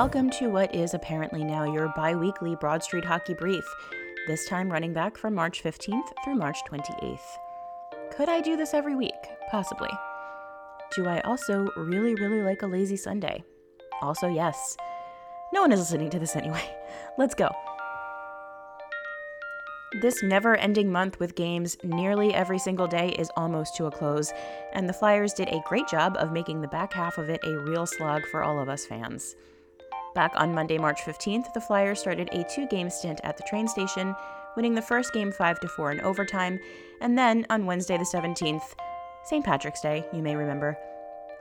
welcome to what is apparently now your bi weekly Broad Street Hockey Brief, this time running back from March 15th through March 28th. Could I do this every week? Possibly. Do I also really, really like a lazy Sunday? Also, yes. No one is listening to this anyway. Let's go. This never ending month with games nearly every single day is almost to a close, and the Flyers did a great job of making the back half of it a real slog for all of us fans. Back on Monday, March 15th, the Flyers started a two game stint at the train station, winning the first game 5 4 in overtime, and then on Wednesday, the 17th, St. Patrick's Day, you may remember,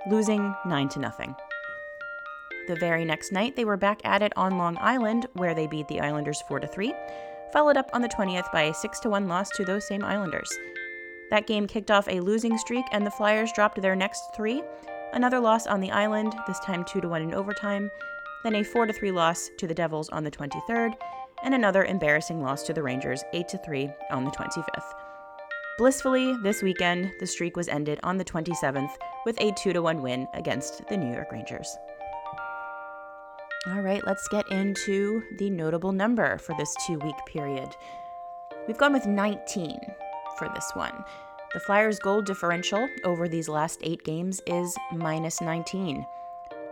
losing 9 0. The very next night, they were back at it on Long Island, where they beat the Islanders 4 3 followed up on the 20th by a 6 1 loss to those same Islanders. That game kicked off a losing streak, and the Flyers dropped their next three. Another loss on the island, this time 2 1 in overtime, then a 4 3 loss to the Devils on the 23rd, and another embarrassing loss to the Rangers 8 3 on the 25th. Blissfully, this weekend, the streak was ended on the 27th with a 2 1 win against the New York Rangers. All right, let's get into the notable number for this two week period. We've gone with 19 for this one. The Flyers' goal differential over these last eight games is minus 19.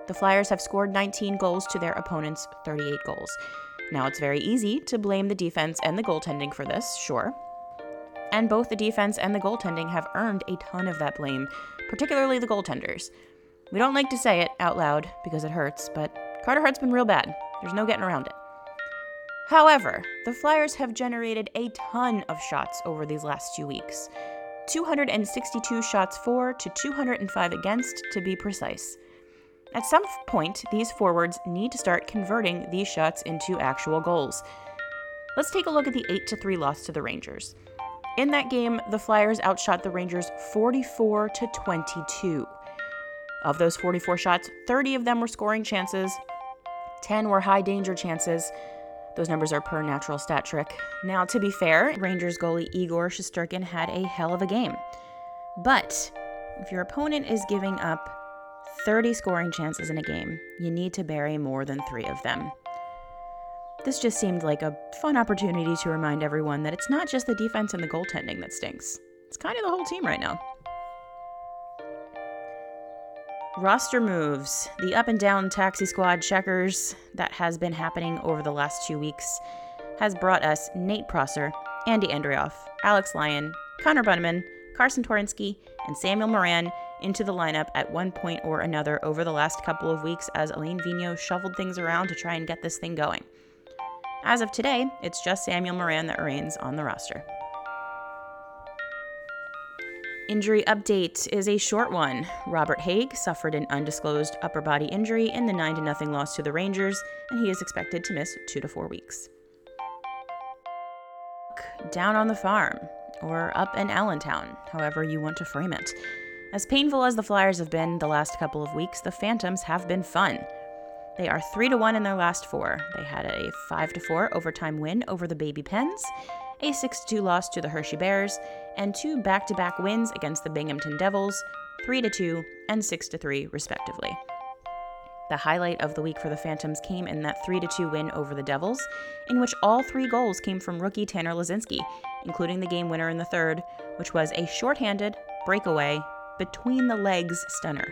The Flyers have scored 19 goals to their opponent's 38 goals. Now, it's very easy to blame the defense and the goaltending for this, sure. And both the defense and the goaltending have earned a ton of that blame, particularly the goaltenders. We don't like to say it out loud because it hurts, but Carter Hart's been real bad. There's no getting around it. However, the Flyers have generated a ton of shots over these last two weeks 262 shots for to 205 against, to be precise. At some point, these forwards need to start converting these shots into actual goals. Let's take a look at the 8 3 loss to the Rangers. In that game, the Flyers outshot the Rangers 44 to 22. Of those 44 shots, 30 of them were scoring chances, 10 were high danger chances. Those numbers are per natural stat trick. Now, to be fair, Rangers goalie Igor Shesterkin had a hell of a game. But if your opponent is giving up 30 scoring chances in a game, you need to bury more than three of them. This just seemed like a fun opportunity to remind everyone that it's not just the defense and the goaltending that stinks. It's kind of the whole team right now. Roster moves. The up and down taxi squad checkers that has been happening over the last two weeks has brought us Nate Prosser, Andy Andreoff, Alex Lyon, Connor Bunnaman, Carsen Twarynski, and Samuel Morin into the lineup at one point or another over the last couple of weeks as Alain Vigneault shuffled things around to try and get this thing going. As of today, it's just Samuel Morin that remains on the roster. Injury update is a short one. Robert Hägg suffered an undisclosed upper body injury in the 9 0 loss to the Rangers, and he is expected to miss two to four weeks. Down on the farm, or up in Allentown, however you want to frame it. As painful as the Flyers have been the last couple of weeks, the Phantoms have been fun. They are 3 to 1 in their last four. They had a 5 to 4 overtime win over the Baby Pens, a 6 2 loss to the Hershey Bears, and two back to back wins against the Binghamton Devils, 3 2 and 6 3, respectively. The highlight of the week for the Phantoms came in that 3 2 win over the Devils, in which all three goals came from rookie Tanner Laczynski, including the game winner in the third, which was a shorthanded, breakaway, between the legs stunner.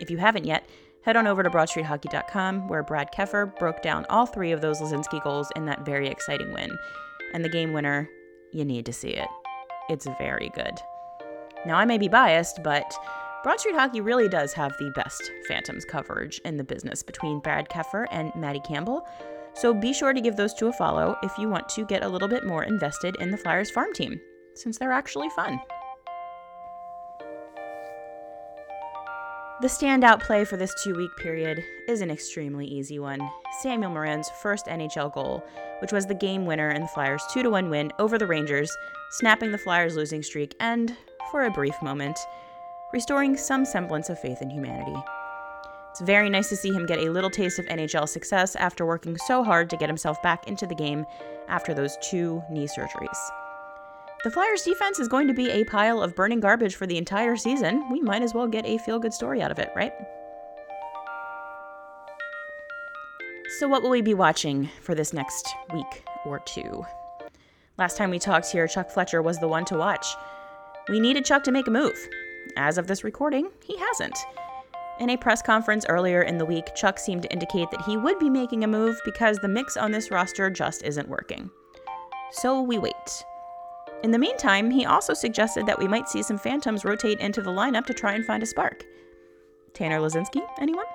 If you haven't yet, head on over to BroadStreetHockey.com, where Brad Keffer broke down all three of those Laczynski goals in that very exciting win and the game winner, you need to see it. It's very good. Now, I may be biased, but Broad Street Hockey really does have the best Phantoms coverage in the business between Brad Keffer and Maddie Campbell. So be sure to give those two a follow if you want to get a little bit more invested in the Flyers farm team, since they're actually fun. The standout play for this two week period is an extremely easy one Samuel Morin's first NHL goal, which was the game winner in the Flyers' 2 1 win over the Rangers, snapping the Flyers' losing streak and, for a brief moment, restoring some semblance of faith in humanity. It's very nice to see him get a little taste of NHL success after working so hard to get himself back into the game after those two knee surgeries. The Flyers defense is going to be a pile of burning garbage for the entire season. We might as well get a feel good story out of it, right? So, what will we be watching for this next week or two? Last time we talked here, Chuck Fletcher was the one to watch. We needed Chuck to make a move. As of this recording, he hasn't. In a press conference earlier in the week, Chuck seemed to indicate that he would be making a move because the mix on this roster just isn't working. So we wait. In the meantime, he also suggested that we might see some Phantoms rotate into the lineup to try and find a spark. Tanner Laczynski, anyone?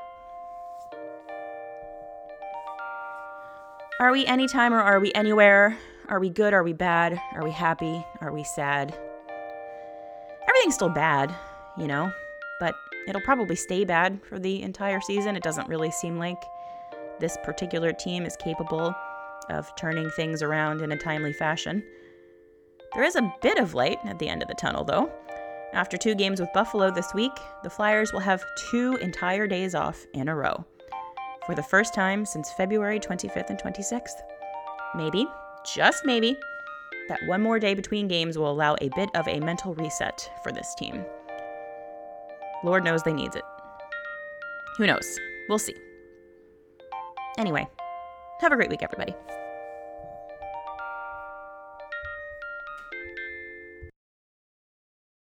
Are we anytime or are we anywhere? Are we good? Are we bad? Are we happy? Are we sad? Everything's still bad, you know, but it'll probably stay bad for the entire season. It doesn't really seem like this particular team is capable of turning things around in a timely fashion. There is a bit of light at the end of the tunnel, though. After two games with Buffalo this week, the Flyers will have two entire days off in a row for the first time since February 25th and 26th. Maybe, just maybe, that one more day between games will allow a bit of a mental reset for this team. Lord knows they needs it. Who knows? We'll see. Anyway, have a great week, everybody.